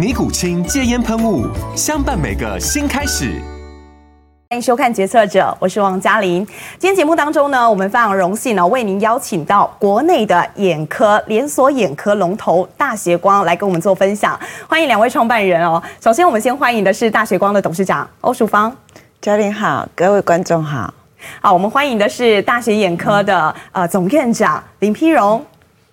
尼古清戒烟喷雾，相伴每个新开始。欢迎收看《决策者》，我是王嘉玲。今天节目当中呢，我们非常荣幸呢，为您邀请到国内的眼科连锁眼科龙头大协光来跟我们做分享。欢迎两位创办人哦。首先，我们先欢迎的是大协光的董事长欧淑芳。嘉玲好，各位观众好。好，我们欢迎的是大学眼科的呃总院长林丕荣。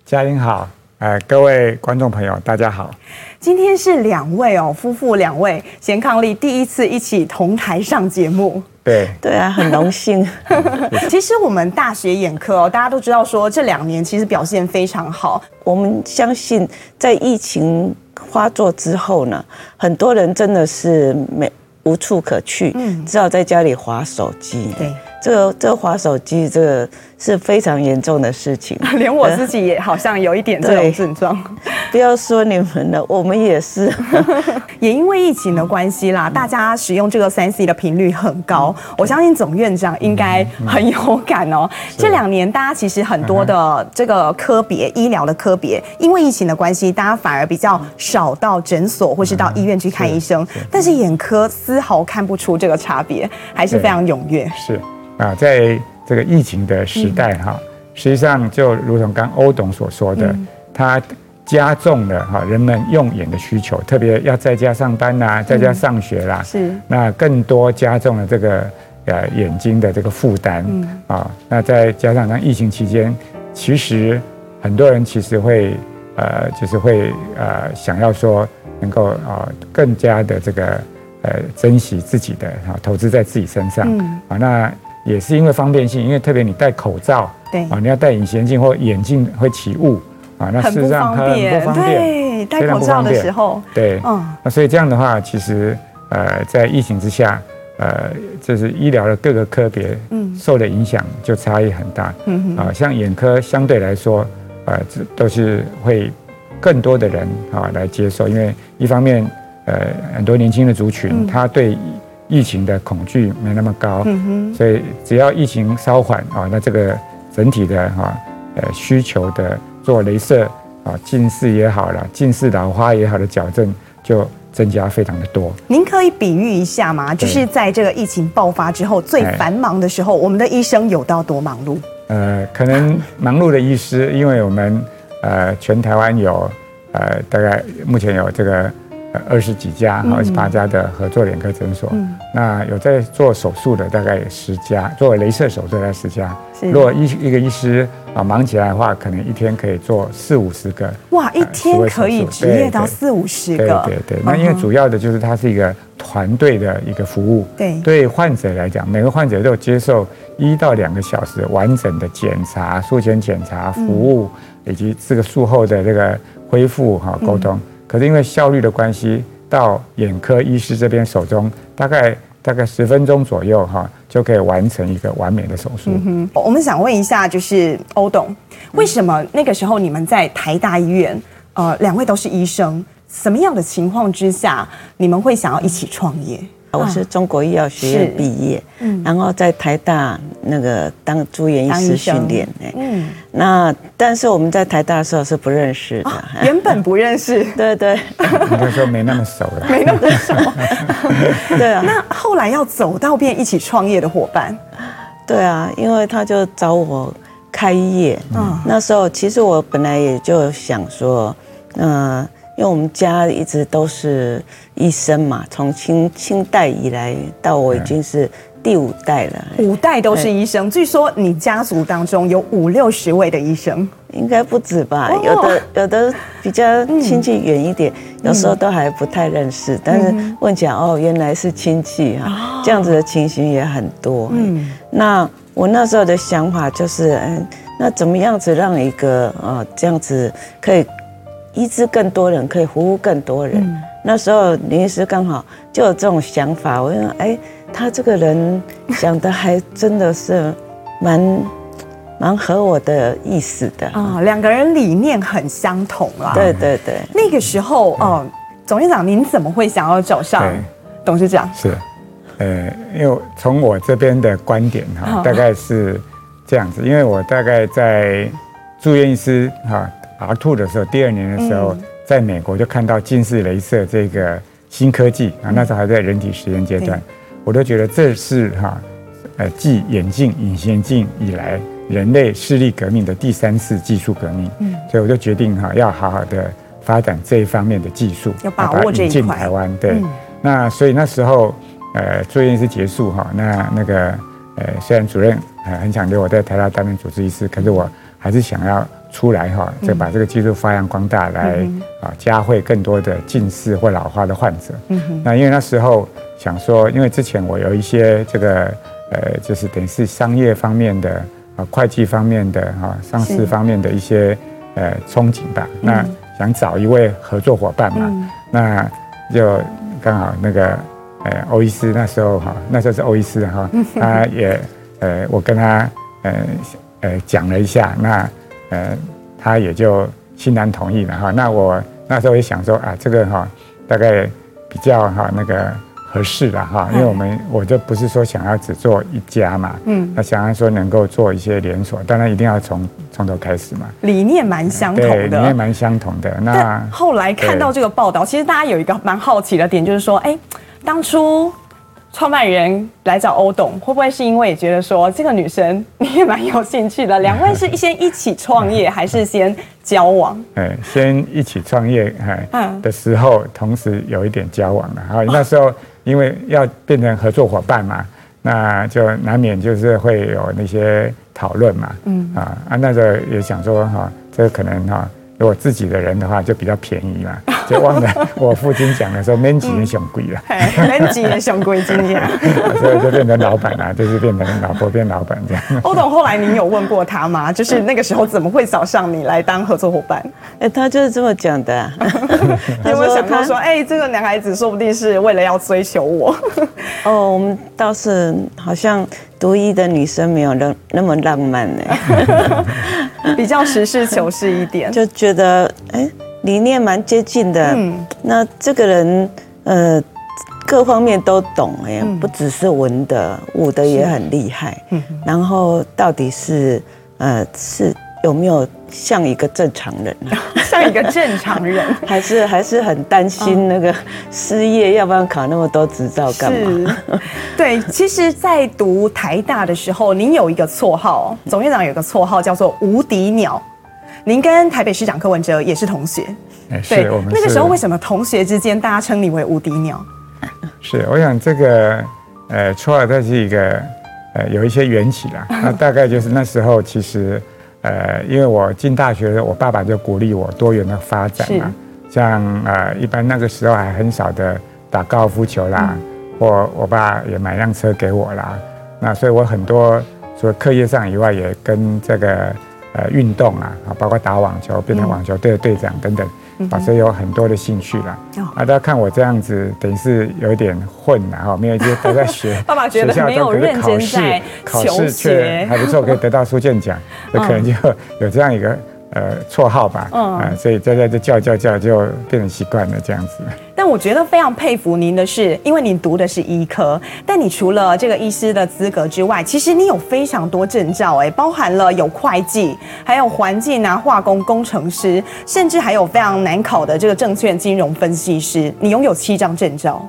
嘉玲好。呃，各位观众朋友，大家好。今天是两位哦，夫妇两位，贤伉俪第一次一起同台上节目。对对啊，很荣幸。其实我们大学眼科哦，大家都知道说这两年其实表现非常好。我们相信，在疫情发作之后呢，很多人真的是没无处可去，嗯，只好在家里划手机。对。这个这个滑手机，这个是非常严重的事情，连我自己也好像有一点这种症状。不要说你们了，我们也是。也因为疫情的关系啦，大家使用这个三 C 的频率很高。我相信总院长应该很有感哦。这两年，大家其实很多的这个科别，医疗的科别，因为疫情的关系，大家反而比较少到诊所或是到医院去看医生。但是眼科丝毫看不出这个差别，还是非常踊跃。是。啊，在这个疫情的时代哈，实际上就如同刚欧董所说的，它加重了哈人们用眼的需求，特别要在家上班呐，在家上学啦，是。那更多加重了这个呃眼睛的这个负担啊。那再加上像疫情期间，其实很多人其实会呃就是会呃想要说能够啊更加的这个呃珍惜自己的哈投资在自己身上。啊那。也是因为方便性，因为特别你戴口罩，对。啊，你要戴隐形眼镜或眼镜会起雾啊，那事实上很不方便，对，戴口罩的时候，对，嗯，那所以这样的话，其实呃，在疫情之下，呃，就是医疗的各个科别，嗯，受的影响就差异很大，嗯啊，像眼科相对来说，呃，这都是会更多的人啊来接受，因为一方面，呃，很多年轻的族群，他对。疫情的恐惧没那么高，所以只要疫情稍缓啊，那这个整体的哈呃需求的做镭射啊近视也好了，近视老花也好的矫正就增加非常的多。您可以比喻一下吗？就是在这个疫情爆发之后最繁忙的时候，我们的医生有到多忙碌？呃，可能忙碌的医师，因为我们呃全台湾有呃大概目前有这个。二十几家，二十八家的合作眼科诊所，嗯、那有在做手术的大概有十家，做雷射手术大概十家。如果一一个医师啊忙起来的话，可能一天可以做四五十个。哇，一天可以职业到四五十个。对对，对对，那因为主要的就是它是一个团队的一个服务。对，对患者来讲，每个患者都有接受一到两个小时完整的检查、术前检查服务，嗯、以及这个术后的这个恢复哈沟通。嗯可是因为效率的关系，到眼科医师这边手中，大概大概十分钟左右哈，就可以完成一个完美的手术。嗯，我们想问一下，就是欧董，为什么那个时候你们在台大医院，呃，两位都是医生，什么样的情况之下，你们会想要一起创业？我是中国医药学院毕业，嗯，然后在台大那个当住院医师训练，嗯，那但是我们在台大的时候是不认识的，原本不认识，对对，那时候没那么熟了，没那么熟，对啊，那后来要走到变一起创业的伙伴，对啊，因为他就找我开业，嗯，那时候其实我本来也就想说，嗯。因为我们家一直都是医生嘛，从清清代以来到我已经是第五代了，五代都是医生。据说你家族当中有五六十位的医生，应该不止吧？有的有的比较亲戚远一点，有时候都还不太认识，但是问起来哦，原来是亲戚啊，这样子的情形也很多。嗯，那我那时候的想法就是，嗯，那怎么样子让一个呃这样子可以。医治更多人，可以服务更多人。嗯、那时候林医师刚好就有这种想法，我就说，哎，他这个人想的还真的是蛮 蛮合我的意思的啊。两个人理念很相同啦。对对对。那个时候，哦，总院长，您怎么会想要找上董事长？是，呃，因为从我这边的观点哈，大概是这样子，因为我大概在住院医师哈。R two 的时候，第二年的时候，在美国就看到近视雷射这个新科技啊，那时候还在人体实验阶段，我都觉得这是哈，呃，继眼镜、隐形眼镜以来，人类视力革命的第三次技术革命。嗯，所以我就决定哈，要好好的发展这一方面的技术，要把握这一块。引进台湾，对。那所以那时候，呃，住院医师结束哈，那那个呃，虽然主任呃很想留我在台大担任主治医师，可是我还是想要。出来哈，再把这个技术发扬光大，来啊，加惠更多的近视或老花的患者。嗯哼。那因为那时候想说，因为之前我有一些这个呃，就是等于是商业方面的啊，会计方面的哈，上市方面的一些呃憧憬吧。那想找一位合作伙伴嘛，那就刚好那个呃欧医师那时候哈，那时候是欧医师哈，他也呃，我跟他呃呃讲了一下那。呃，他也就欣然同意了哈。那我那时候也想说啊，这个哈大概比较哈那个合适了哈，因为我们我就不是说想要只做一家嘛，嗯，那想要说能够做一些连锁，当然一定要从从头开始嘛。理念蛮相同的，对，理念蛮相同的。那后来看到这个报道，其实大家有一个蛮好奇的点，就是说，哎，当初。创办人来找欧董，会不会是因为也觉得说这个女生你也蛮有兴趣的？两位是先一起创业，还是先交往？哎，先一起创业，哎，的时候同时有一点交往了。然后那时候因为要变成合作伙伴嘛，那就难免就是会有那些讨论嘛。嗯啊啊，那时候也想说哈，这个可能哈。如果自己的人的话，就比较便宜嘛，就忘了我父亲讲的时候，免钱上贵了，免钱上贵，今 天，所以就变成老板了，就是变成老婆变老板这样。欧董后来您有问过他吗？就是那个时候怎么会找上你来当合作伙伴？哎，他就是这么讲的。有没有想过说，哎，这个男孩子说不定是为了要追求我？哦，我们倒是好像。独一的女生没有那那么浪漫呢，比较实事求是一点，就觉得哎，理念蛮接近的。嗯，那这个人呃，各方面都懂哎，不只是文的，武的也很厉害。嗯，然后到底是呃是。有没有像一个正常人？像一个正常人，还是还是很担心那个失业，要不然考那么多执照干嘛？对，其实，在读台大的时候，您有一个绰号，总院长有个绰号叫做“无敌鸟”。您跟台北市长柯文哲也是同学，对，我们那个时候为什么同学之间大家称你为“无敌鸟”？是，我想这个呃绰号它是一个呃有一些缘起啦。那大概就是那时候其实。呃，因为我进大学的时候，我爸爸就鼓励我多元的发展嘛，是像呃，一般那个时候还很少的打高尔夫球啦，嗯、或我爸也买辆车给我啦，那所以我很多除了课业上以外，也跟这个呃运动啊，啊，包括打网球，变成网球队的队长等等。啊，所以有很多的兴趣了。啊，大家看我这样子，等于是有一点混了哈，没有一些都在学。爸爸觉得没有认真在考试却还不错，可以得到书卷奖，那 可能就有这样一个。呃，绰号吧，嗯，啊，所以在在这叫叫叫就变成习惯了这样子。但我觉得非常佩服您的是，因为您读的是医科，但你除了这个医师的资格之外，其实你有非常多证照，哎，包含了有会计，还有环境啊、化工工程师，甚至还有非常难考的这个证券金融分析师。你拥有七张证照，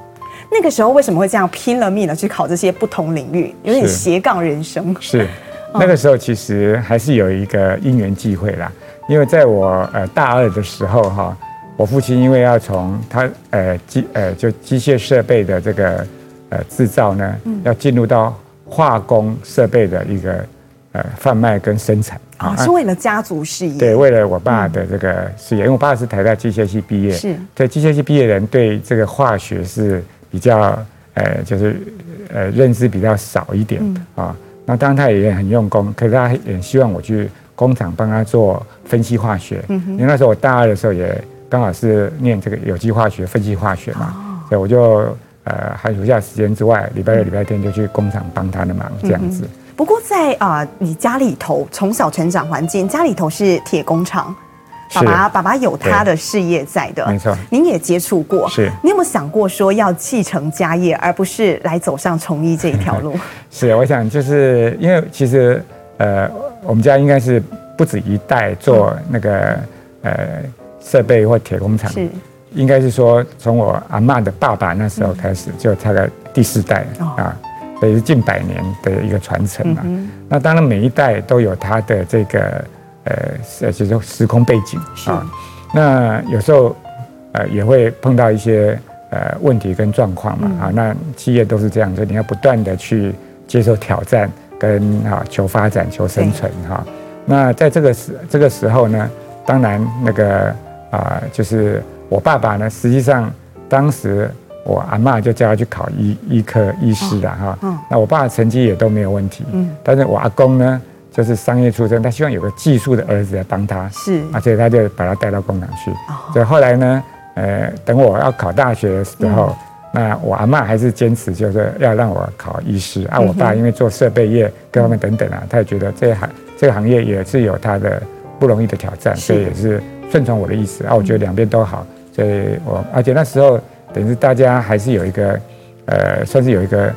那个时候为什么会这样拼了命的去考这些不同领域，有点斜杠人生？是，那个时候其实还是有一个因缘际会啦。因为在我呃大二的时候哈，我父亲因为要从他呃机呃就机械设备的这个呃制造呢，要进入到化工设备的一个呃贩卖跟生产啊，是为了家族事业。对，为了我爸的这个事业，因为我爸是台大机械系毕业，是对机械系毕业人对这个化学是比较呃就是呃认知比较少一点啊。那当然他也很用功，可是他也希望我去。工厂帮他做分析化学，因为那时候我大二的时候也刚好是念这个有机化学、分析化学嘛，所以我就呃寒暑假时间之外，礼拜六、礼拜天就去工厂帮他的忙这样子。不过在啊，你家里头从小成长环境，家里头是铁工厂，爸爸爸爸有他的事业在的，没错。您也接触过，是。你有没有想过说要继承家业，而不是来走上从医这一条路？是，我想就是因为其实呃。我们家应该是不止一代做那个呃设备或铁工厂，是应该是说从我阿嬷的爸爸那时候开始，就大概第四代啊，所以是近百年的一个传承嘛。那当然每一代都有他的这个呃，就是说时空背景啊。那有时候呃也会碰到一些呃问题跟状况嘛啊。那企业都是这样，就你要不断的去接受挑战。跟啊求发展、求生存哈，那在这个时这个时候呢，当然那个啊，就是我爸爸呢，实际上当时我阿嬷就叫他去考医医科医师的哈，那我爸的成绩也都没有问题，嗯，但是我阿公呢，就是商业出身，他希望有个技术的儿子来帮他，是，而且他就把他带到工厂去，所以后来呢，呃，等我要考大学的时候。那我阿嬷还是坚持，就是要让我考医师啊。我爸因为做设备业各方面等等啊，他也觉得这行这个行业也是有他的不容易的挑战，所以也是顺从我的意思啊。我觉得两边都好，所以我而且那时候等于是大家还是有一个呃，算是有一个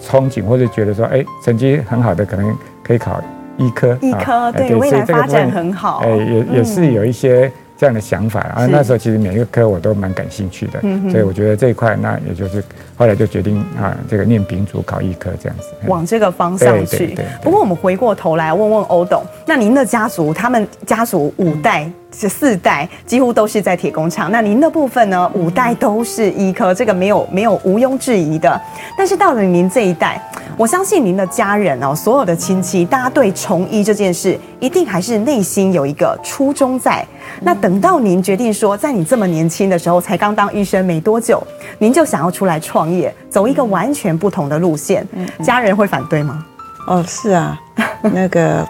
憧憬，或者觉得说，哎，成绩很好的可能可以考医科，医科对未来发展很好，哎，也也是有一些。这样的想法啊，那时候其实每一个科我都蛮感兴趣的，所以我觉得这一块，那也就是后来就决定啊，这个念丙组考医科这样子，往这个方向去。不过我们回过头来问问欧董，那您的家族，他们家族五代。是四代几乎都是在铁工厂，那您的部分呢？五代都是医科，这个没有没有毋庸置疑的。但是到了您这一代，我相信您的家人哦，所有的亲戚，大家对从医这件事，一定还是内心有一个初衷在。那等到您决定说，在你这么年轻的时候，才刚当医生没多久，您就想要出来创业，走一个完全不同的路线，家人会反对吗？哦，是啊，那个。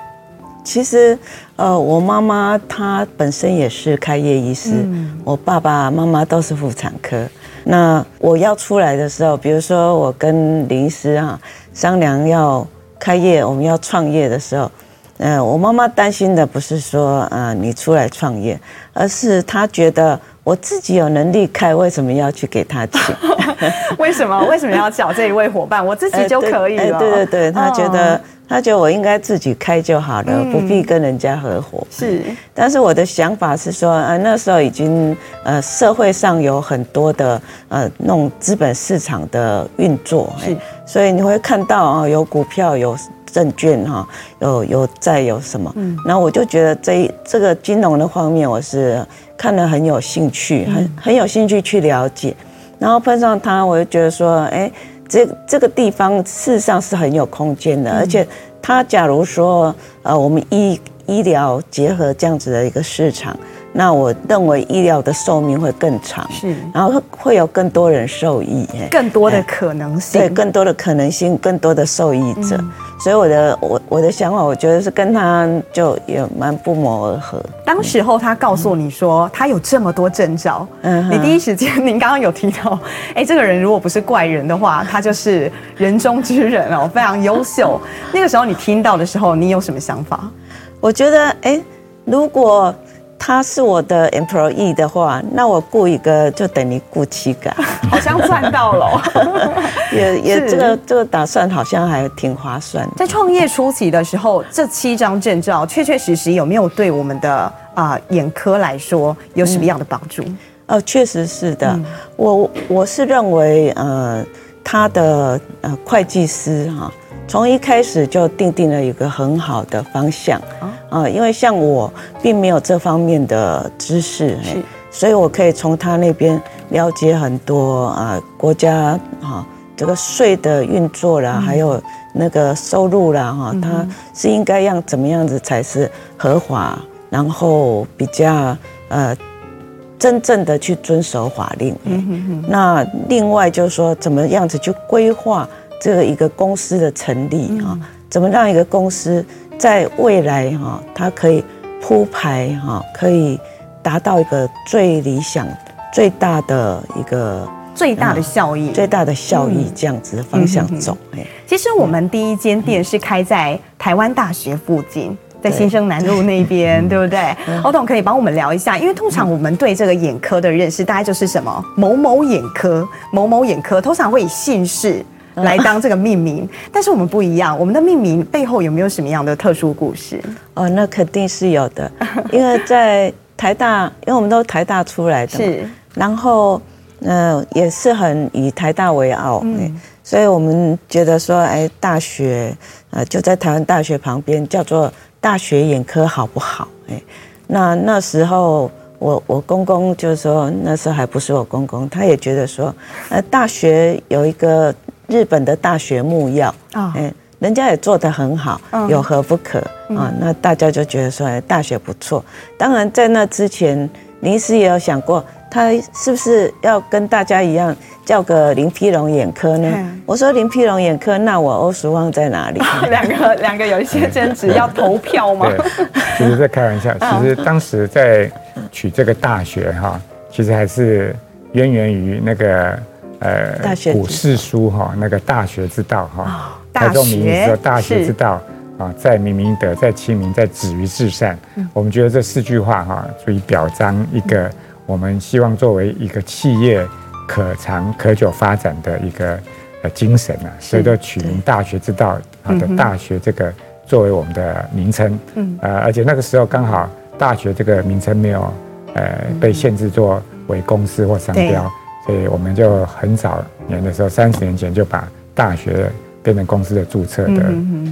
其实，呃，我妈妈她本身也是开业医师，嗯、我爸爸妈妈都是妇产科。那我要出来的时候，比如说我跟林医师啊商量要开业，我们要创业的时候，嗯、呃，我妈妈担心的不是说啊、呃、你出来创业，而是她觉得我自己有能力开，为什么要去给他请？为什么？为什么要找这一位伙伴？我自己就可以了。欸、对，对对对，她觉得。他觉得我应该自己开就好了，不必跟人家合伙。是，但是我的想法是说，呃，那时候已经呃社会上有很多的呃那种资本市场的运作，是，所以你会看到啊，有股票，有证券哈，有有债，有什么。嗯。那我就觉得这这个金融的方面，我是看了很有兴趣，很很有兴趣去了解。然后碰上他，我就觉得说，哎。这这个地方事实上是很有空间的，而且他假如说呃，我们医医疗结合这样子的一个市场。那我认为医疗的寿命会更长，是，然后会有更多人受益，更多的可能性，对，更多的可能性，更多的受益者。嗯、所以我的我我的想法，我觉得是跟他就也蛮不谋而合。当时候他告诉你说他有这么多征兆，嗯，你第一时间，您刚刚有提到，哎，这个人如果不是怪人的话，他就是人中之人哦，非常优秀。那个时候你听到的时候，你有什么想法？我觉得，哎，如果。他是我的 employee 的话，那我雇一个就等于雇七个，好像赚到了。也也这个这个打算好像还挺划算。在创业初期的时候，这七张证照确确实实有没有对我们的啊、呃、眼科来说有什么样的帮助？嗯、哦，确实是的。嗯、我我是认为呃，他的呃会计师哈。从一开始就定定了一个很好的方向啊，因为像我并没有这方面的知识，所以我可以从他那边了解很多啊，国家哈这个税的运作啦，还有那个收入啦哈，它是应该要怎么样子才是合法，然后比较呃真正的去遵守法令。那另外就是说，怎么样子去规划这个一个公司的成立啊？怎么让一个公司在未来哈，它可以铺排哈，可以。达到一个最理想、最大的一个最大的效益、最大的效益这样子的方向走。其实我们第一间店是开在台湾大学附近，在新生南路那边，对。不对？欧董可以帮我们聊一下，因为通常我们对这个眼科的认识，大概就是什么？某某眼科、某某眼科，通常会以姓氏来当这个命名。但是我们不一样，我们的命名背后有没有什么样的特殊故事？哦，那肯定是有的，因为在。台大，因为我们都是台大出来的，是，然后，嗯、呃，也是很以台大为傲，嗯，所以我们觉得说，哎，大学，呃，就在台湾大学旁边，叫做大学眼科好不好？哎，那那时候我我公公就是说，那时候还不是我公公，他也觉得说，呃，大学有一个日本的大学木药啊，哎。人家也做得很好，有何不可啊？那大家就觉得说，大学不错。当然，在那之前，林医师也有想过，他是不是要跟大家一样叫个林丕龙眼科呢？我说林丕龙眼科，那我欧淑旺在哪里？两个两个有一些争执，要投票吗？其实在开玩笑。其实当时在取这个大学哈，其实还是渊源于那个呃古四书哈，那个大学之道哈。台中名义说大学之道啊，在明明德，在亲民，在止于至善。我们觉得这四句话哈，足以表彰一个我们希望作为一个企业可长可久发展的一个呃精神啊，所以都取名大学之道啊的大学这个作为我们的名称。嗯，呃，而且那个时候刚好大学这个名称没有呃被限制作为公司或商标，所以我们就很早年的时候，三十年前就把大学。变成公司的注册的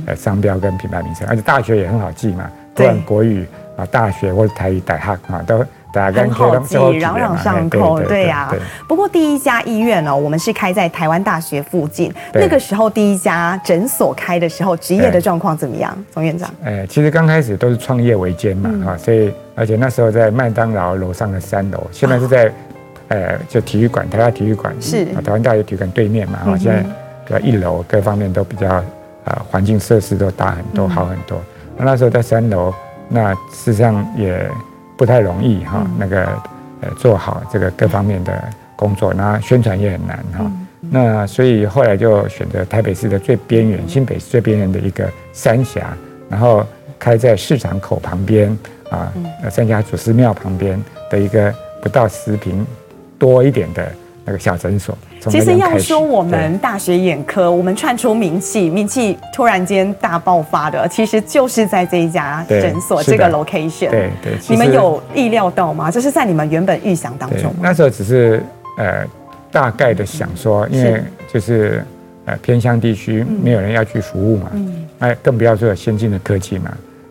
呃商标跟品牌名称，而且大学也很好记嘛，不管国语啊大学或者台语大学啊都很好记，朗朗上口，对呀。不过第一家医院呢，我们是开在台湾大学附近，那个时候第一家诊所开的时候，执业的状况怎么样，总院长？哎，其实刚开始都是创业维艰嘛，哈，所以而且那时候在麦当劳楼上的三楼，现在是在呃就体育馆，台大体育馆是台湾大学体育馆对面嘛，哈，现在。一楼各方面都比较，呃，环境设施都大很多，好很多。那那时候在三楼，那事实上也不太容易哈，那个呃做好这个各方面的工作，那宣传也很难哈。那所以后来就选择台北市的最边缘，新北市最边缘的一个三峡，然后开在市场口旁边啊，三峡祖师庙旁边的一个不到十坪多一点的。那个小诊所，其实要说我们大学眼科，我们串出名气，名气突然间大爆发的，其实就是在这一家诊所这个 location。对对，你们有意料到吗？这是在你们原本预想当中吗？那时候只是呃大概的想说，因为就是呃偏乡地区没有人要去服务嘛，哎，更不要说有先进的科技嘛，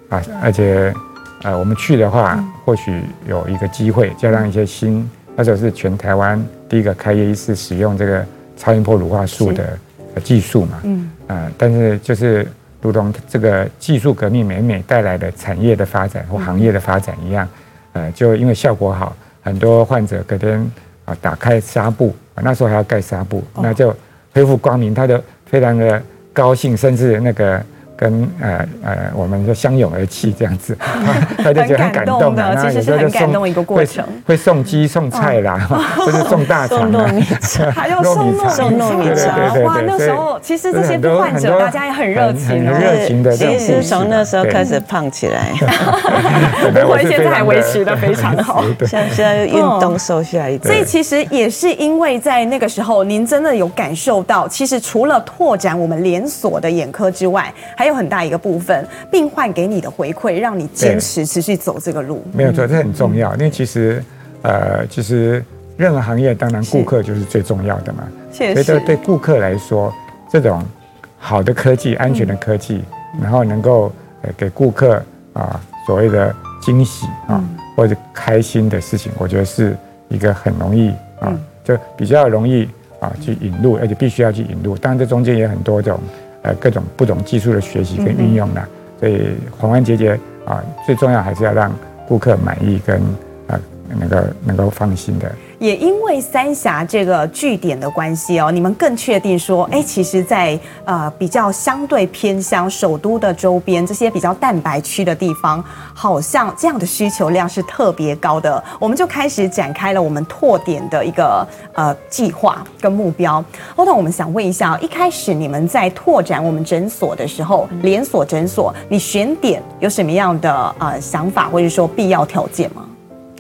啊，而且呃我们去的话，或许有一个机会，就让一些新。那时候是全台湾第一个开业医师使用这个超音波乳化术的技术嘛，嗯，啊，但是就是如同这个技术革命每每带来的产业的发展或行业的发展一样，呃，就因为效果好，很多患者隔天啊打开纱布，那时候还要盖纱布，那就恢复光明，他就非常的高兴，甚至那个。跟呃呃，我们就相拥而泣这样子，他就觉得很感动的，其实是很感动一个过程。会送鸡送菜啦，送大肠，糯米肠，还要送 糯米肠。哇，那时候其实这些患者大家也很热情，很热情的。其实从那时候开始胖起来，不过现在还维持的非常好，像现在运动瘦下来一点。所以其实也是因为在那个时候，您真的有感受到，其实除了拓展我们连锁的眼科之外，还有。很大一个部分，病患给你的回馈，让你坚持持续走这个路。没有错，这很重要。因为其实，呃，其实任何行业，当然顾客就是最重要的嘛。确实。所以对顾客来说，这种好的科技、安全的科技，然后能够给顾客啊所谓的惊喜啊，或者开心的事情，我觉得是一个很容易啊，就比较容易啊去引入，而且必须要去引入。当然这中间也有很多种呃各种不同技术的学习跟运用呢。所以环环节节啊，最重要还是要让顾客满意跟啊能够能够放心的。也因为三峡这个据点的关系哦，你们更确定说，哎，其实在，呃比较相对偏乡首都的周边这些比较蛋白区的地方，好像这样的需求量是特别高的。我们就开始展开了我们拓点的一个呃计划跟目标。欧董，我们想问一下，一开始你们在拓展我们诊所的时候，连锁诊所，你选点有什么样的呃想法，或者说必要条件吗？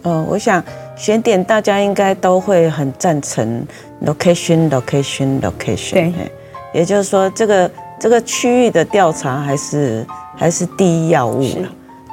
呃，我想。选点大家应该都会很赞成，location location location。对，也就是说，这个这个区域的调查还是还是第一要务。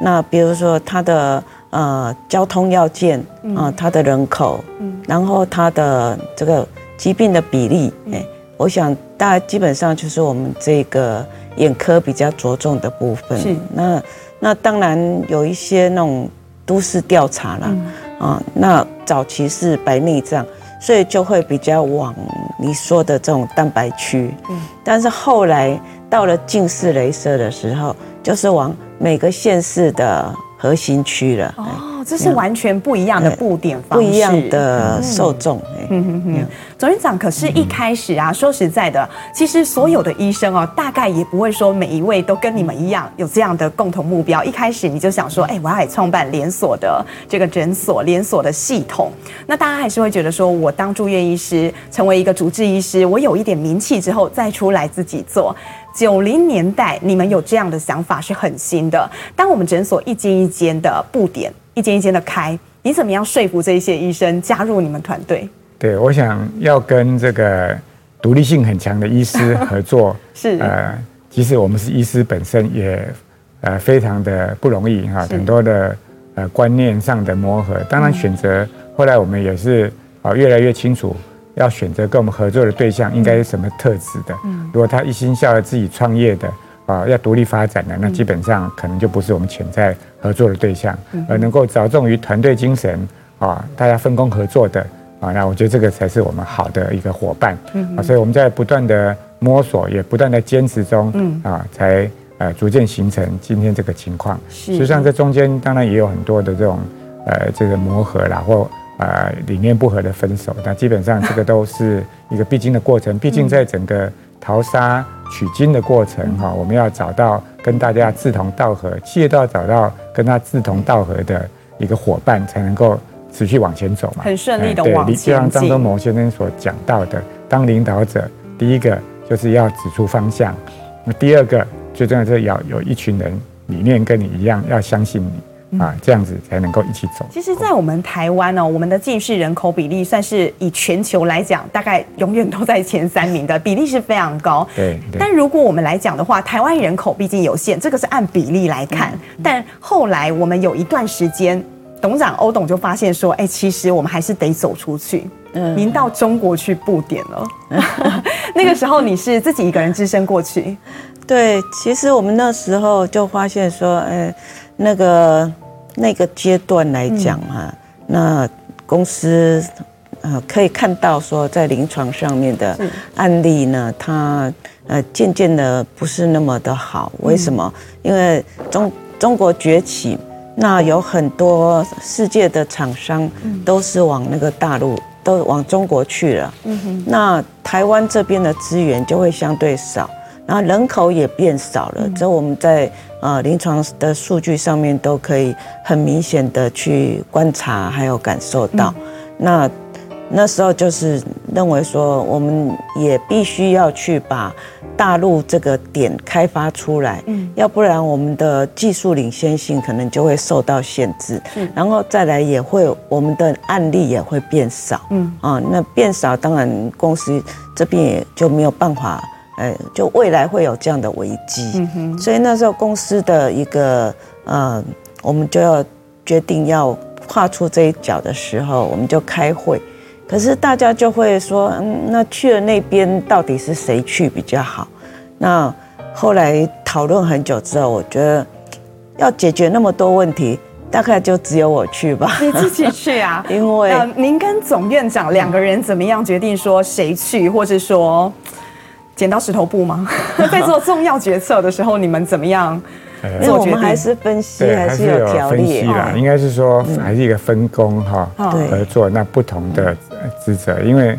那比如说它的呃交通要件啊，它的人口，然后它的这个疾病的比例，哎，我想大家基本上就是我们这个眼科比较着重的部分。是。那那当然有一些那种都市调查啦。啊，那早期是白内障，所以就会比较往你说的这种蛋白区。嗯，但是后来到了近视雷射的时候，就是往每个县市的核心区了。哦，这是完全不一样的布点方式，不一样的受众。嗯嗯嗯。总院长，可是，一开始啊，说实在的，其实所有的医生哦，大概也不会说每一位都跟你们一样有这样的共同目标。一开始你就想说，哎，我要来创办连锁的这个诊所，连锁的系统。那大家还是会觉得说，我当住院医师，成为一个主治医师，我有一点名气之后，再出来自己做。九零年代，你们有这样的想法是很新的。当我们诊所一间一间的布点，一间一间的开，你怎么样说服这些医生加入你们团队？对，我想要跟这个独立性很强的医师合作，是呃，即使我们是医师本身也呃非常的不容易哈，很多的呃观念上的磨合。当然选择后来我们也是啊越来越清楚，要选择跟我们合作的对象应该是什么特质的。嗯如果他一心想要自己创业的啊，要独立发展的，那基本上可能就不是我们潜在合作的对象。而能够着重于团队精神啊，大家分工合作的。啊，那我觉得这个才是我们好的一个伙伴，啊，所以我们在不断的摸索，也不断的坚持中，嗯，啊，才呃逐渐形成今天这个情况。实际上这中间当然也有很多的这种呃这个磨合啦，或呃理念不合的分手，那基本上这个都是一个必经的过程。毕竟在整个淘沙取经的过程哈，我们要找到跟大家志同道合，企业都要找到跟他志同道合的一个伙伴，才能够。持续往前走嘛，很顺利的往前。对，就像张忠谋先生所讲到的，当领导者，第一个就是要指出方向，那第二个最重要是要有一群人理念跟你一样，要相信你啊，这样子才能够一起走。其实，在我们台湾呢，我们的近视人口比例算是以全球来讲，大概永远都在前三名的比例是非常高。对。但如果我们来讲的话，台湾人口毕竟有限，这个是按比例来看。但后来我们有一段时间。董长欧董就发现说：“哎，其实我们还是得走出去。嗯，您到中国去布点了。嗯、那个时候你是自己一个人只身过去？对，其实我们那时候就发现说，哎，那个那个阶段来讲哈，嗯、那公司呃可以看到说，在临床上面的案例呢，它呃渐渐的不是那么的好。为什么？因为中中国崛起。”那有很多世界的厂商都是往那个大陆，都往中国去了。那台湾这边的资源就会相对少，然后人口也变少了。这我们在呃临床的数据上面都可以很明显的去观察，还有感受到。那。那时候就是认为说，我们也必须要去把大陆这个点开发出来，嗯，要不然我们的技术领先性可能就会受到限制，嗯，然后再来也会我们的案例也会变少，嗯啊，那变少当然公司这边也就没有办法，哎，就未来会有这样的危机，所以那时候公司的一个呃，我们就要决定要跨出这一脚的时候，我们就开会。可是大家就会说，嗯，那去了那边到底是谁去比较好？那后来讨论很久之后，我觉得要解决那么多问题，大概就只有我去吧。你自己去啊？因为呃，您跟总院长两个人怎么样决定说谁去，或是说剪刀石头布吗？在做重要决策的时候，你们怎么样？因为我们还是分析，还是有条例啦。应该是说还是一个分工哈，合作。那不同的职责，因为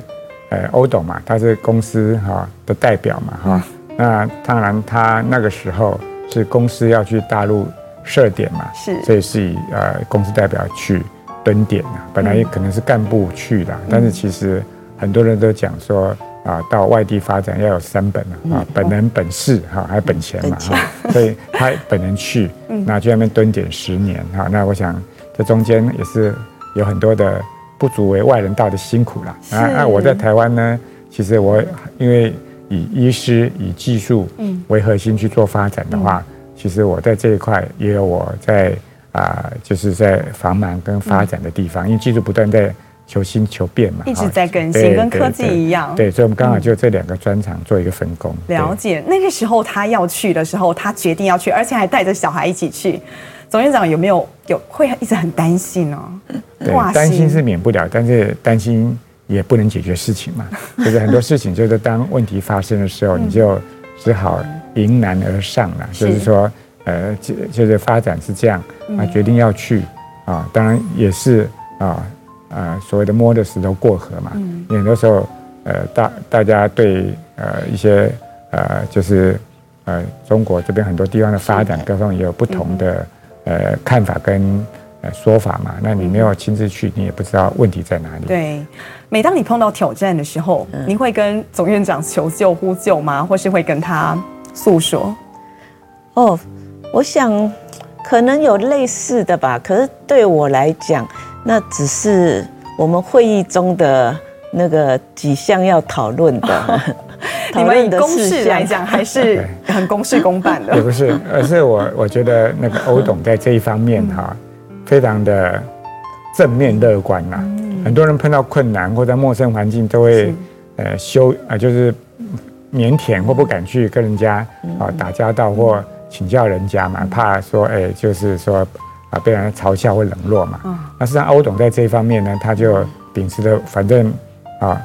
呃，欧董嘛，他是公司哈的代表嘛哈。那当然，他那个时候是公司要去大陆设点嘛，是，所以是以呃公司代表去蹲点啊。本来也可能是干部去的，但是其实很多人都讲说。啊，到外地发展要有三本啊，本人本事哈，还有本钱嘛哈，所以他本人去，那去那边蹲点十年哈，那我想这中间也是有很多的不足为外人道的辛苦啦。啊，那我在台湾呢，其实我因为以医师以技术为核心去做发展的话，其实我在这一块也有我在啊，就是在繁忙跟发展的地方，因为技术不断在。求新求变嘛，一直在更新，跟科技一样。对，所以我们刚好就这两个专长做一个分工。了解，那个时候他要去的时候，他决定要去，而且还带着小孩一起去。总院长有没有有会一直很担心呢？对，担心是免不了，但是担心也不能解决事情嘛。就是很多事情，就是当问题发生的时候，你就只好迎难而上了。就是说，呃，就就是发展是这样啊，决定要去啊，当然也是啊。呃，所谓的摸着石头过河嘛，嗯，很多时候，呃，大大家对呃一些呃就是呃中国这边很多地方的发展，各方也有不同的呃看法跟呃说法嘛。那你没有亲自去，你也不知道问题在哪里。对，每当你碰到挑战的时候，你会跟总院长求救呼救吗？或是会跟他诉说？哦，我想可能有类似的吧。可是对我来讲。那只是我们会议中的那个几项要讨论的，你们以公事来讲还是很公事公办的。也不是，而是我我觉得那个欧董在这一方面哈，非常的正面乐观呐。很多人碰到困难或在陌生环境都会呃羞啊，就是腼腆或不敢去跟人家啊打交道或请教人家嘛，怕说哎就是说。啊，被人嘲笑或冷落嘛。嗯。那实际上，欧董在这一方面呢，他就秉持的，反正啊，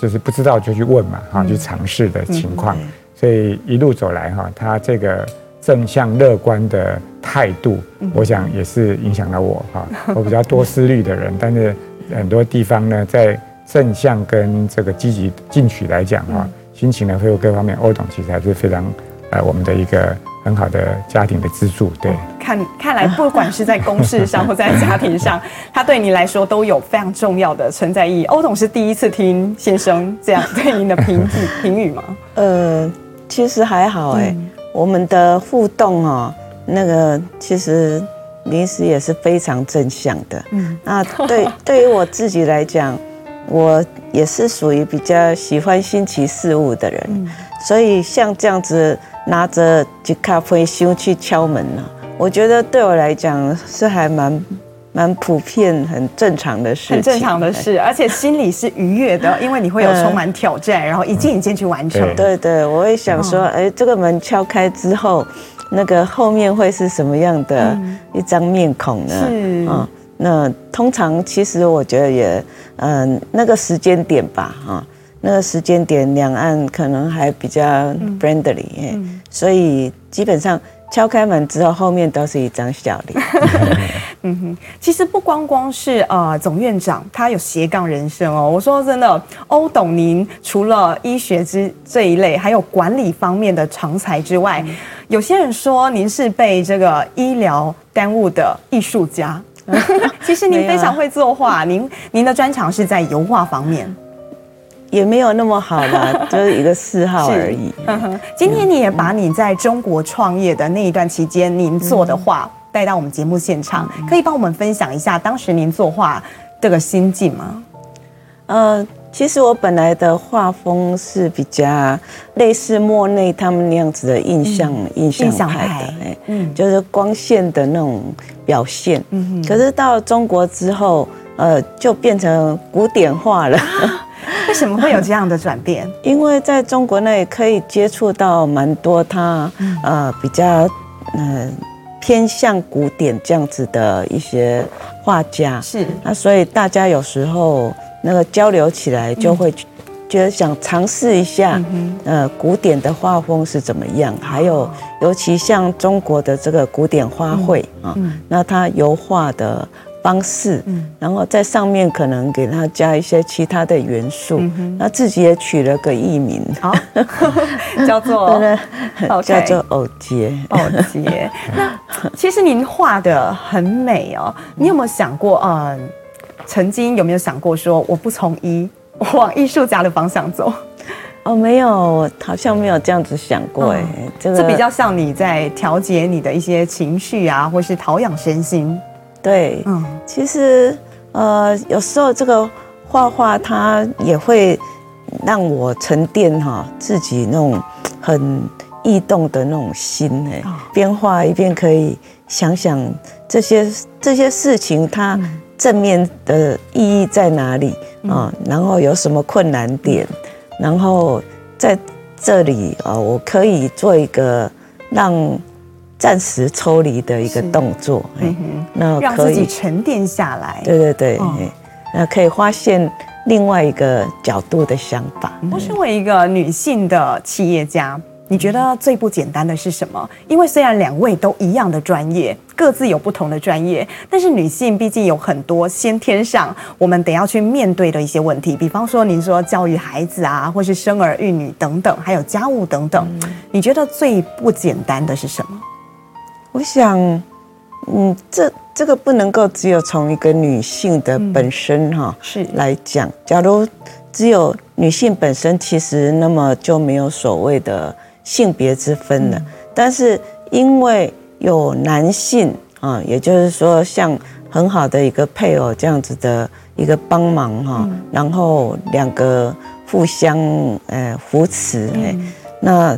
就是不知道就去问嘛，哈，去尝试的情况。所以一路走来哈，他这个正向乐观的态度，我想也是影响了我哈。我比较多思虑的人，但是很多地方呢，在正向跟这个积极进取来讲哈，心情呢，会有各方面，欧董其实还是非常呃，我们的一个。很好的家庭的支柱，对。看看来，不管是在公事上或在家庭上，他对你来说都有非常重要的存在意义。欧总是第一次听先生这样对您的评语评语吗？呃，其实还好哎，嗯、我们的互动哦，那个其实临时也是非常正向的。嗯，那对 对于我自己来讲，我也是属于比较喜欢新奇事物的人，嗯、所以像这样子。拿着吉咖啡箱去敲门呢，我觉得对我来讲是还蛮蛮普遍、很正常的事。很正常的事，而且心里是愉悦的，因为你会有充满挑战，然后一件一件去完成。对对，我会想说，哎，这个门敲开之后，那个后面会是什么样的一张面孔呢？是啊，那通常其实我觉得也，嗯，那个时间点吧，哈。那个时间点，两岸可能还比较 friendly，嗯嗯、所以基本上敲开门之后，后面都是一张笑脸。嗯哼，其实不光光是呃总院长，他有斜杠人生哦。我说真的，欧董您除了医学之这一类，还有管理方面的长才之外，嗯、有些人说您是被这个医疗 耽误的艺术家。其实您非常会作画，啊、您您的专长是在油画方面。也没有那么好啦，就是一个嗜好而已。今天你也把你在中国创业的那一段期间，您做的画带到我们节目现场，可以帮我们分享一下当时您作画这个心境吗？呃，其实我本来的画风是比较类似莫内他们那样子的印象、嗯、印象派的，嗯，就是光线的那种表现。可是到中国之后，呃，就变成古典画了。为什么会有这样的转变？因为在中国内可以接触到蛮多他呃比较呃偏向古典这样子的一些画家。是，那所以大家有时候那个交流起来就会。觉得想尝试一下，呃，古典的画风是怎么样？还有，尤其像中国的这个古典花卉啊，那它油画的方式，然后在上面可能给它加一些其他的元素，那自己也取了个艺名，好。叫做 叫做偶杰，偶杰。那其实您画的很美哦，你有没有想过，嗯，曾经有没有想过说，我不从医？我 往艺术家的方向走，哦，没有，好像没有这样子想过，哎，这个这比较像你在调节你的一些情绪啊，或是陶养身心。对，嗯，其实呃，有时候这个画画它也会让我沉淀哈自己那种很异动的那种心，哎，边画一边可以想想这些这些事情它正面的意义在哪里。啊，然后有什么困难点，然后在这里啊，我可以做一个让暂时抽离的一个动作，嗯哼，那让自己沉淀下来。对对对，那可以发现另外一个角度的想法。我身为一个女性的企业家。你觉得最不简单的是什么？因为虽然两位都一样的专业，各自有不同的专业，但是女性毕竟有很多先天上我们得要去面对的一些问题。比方说，您说教育孩子啊，或是生儿育女等等，还有家务等等。你觉得最不简单的是什么？我想，嗯，这这个不能够只有从一个女性的本身哈是来讲。假如只有女性本身，其实那么就没有所谓的。性别之分了，但是因为有男性啊，也就是说像很好的一个配偶这样子的一个帮忙哈，然后两个互相呃扶持哎，那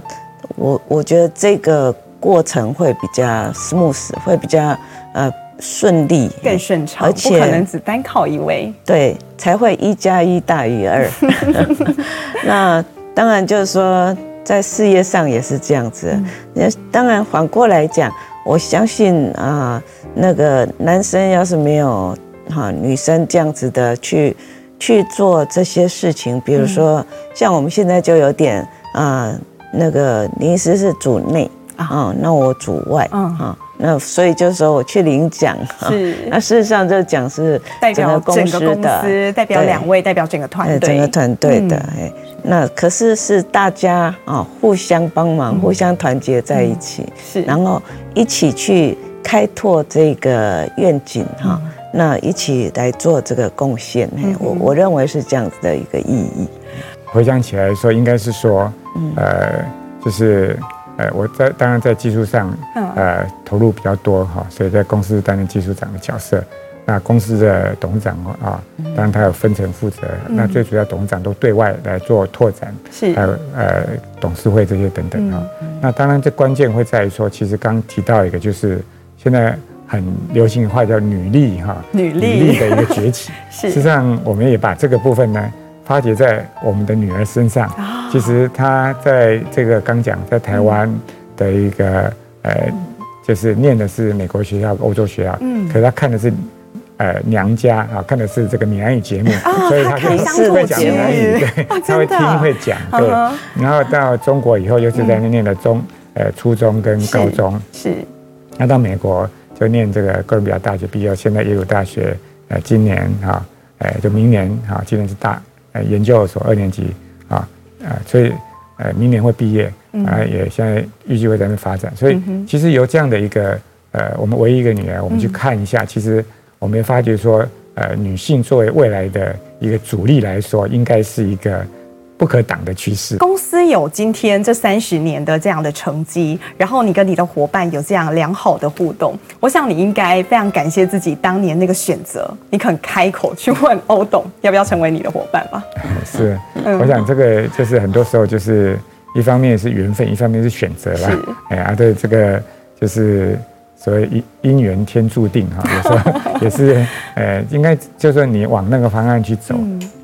我我觉得这个过程会比较 smooth，会比较呃顺利，更顺畅，而且不可能只单靠一位，对，才会一加一大于二。那当然就是说。在事业上也是这样子，那当然反过来讲，我相信啊，那个男生要是没有哈女生这样子的去去做这些事情，比如说像我们现在就有点啊，那个临时是主内啊，那我主外啊。那所以就是说我去领奖，是。那事实上这个奖是代表整个公司的，代表两位，代表整个团队，整个团队的哎。那可是是大家啊互相帮忙，互相团结在一起，是。然后一起去开拓这个愿景哈。那一起来做这个贡献，我我认为是这样子的一个意义。回想起来说，应该是说，呃，就是。呃，我在当然在技术上，呃，投入比较多哈，所以在公司担任技术长的角色。那公司的董事长啊，当然他有分层负责。那最主要董事长都对外来做拓展，是还有呃董事会这些等等啊。那当然这关键会在于说，其实刚提到一个就是现在很流行的话叫女力哈，女力的一个崛起。实际上我们也把这个部分呢。发掘在我们的女儿身上。其实他在这个刚讲，在台湾的一个呃，就是念的是美国学校、欧洲学校。嗯。可是他看的是呃娘家啊，看的是这个闽南语节目，所以他可以会讲闽南语，对，他会听会讲，对。然后到中国以后，又是在那念的中呃初中跟高中。是。那到美国就念这个哥伦比亚大学毕业，现在耶鲁大学呃今年哈，呃就明年哈，今年是大。呃，研究所二年级啊，呃，所以呃，明年会毕业啊，也现在预计会在那发展。所以其实由这样的一个呃，我们唯一一个女儿，我们去看一下，其实我们也发觉说，呃，女性作为未来的一个主力来说，应该是一个。不可挡的趋势。公司有今天这三十年的这样的成绩，然后你跟你的伙伴有这样良好的互动，我想你应该非常感谢自己当年那个选择，你肯开口去问欧董要不要成为你的伙伴吧？是，我想这个就是很多时候就是一方面是缘分，一方面是选择啦。哎呀，对，这个就是所谓因因缘天注定哈，有时候 也是呃，应该就是说你往那个方向去走，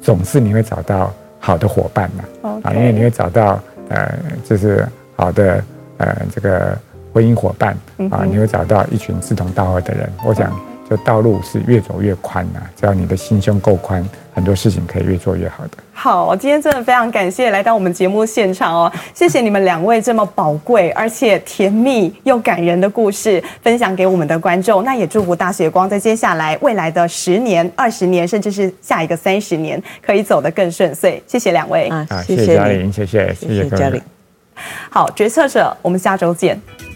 总是你会找到。好的伙伴嘛，啊，因为你会找到呃，就是好的呃这个婚姻伙伴啊，你会找到一群志同道合的人。我想，就道路是越走越宽呐，只要你的心胸够宽，很多事情可以越做越好的。好，今天真的非常感谢来到我们节目现场哦，谢谢你们两位这么宝贵而且甜蜜又感人的故事分享给我们的观众。那也祝福大雪光在接下来未来的十年、二十年，甚至是下一个三十年，可以走得更顺遂。谢谢两位。啊，谢谢嘉玲，谢谢谢谢嘉玲。好，决策者，我们下周见。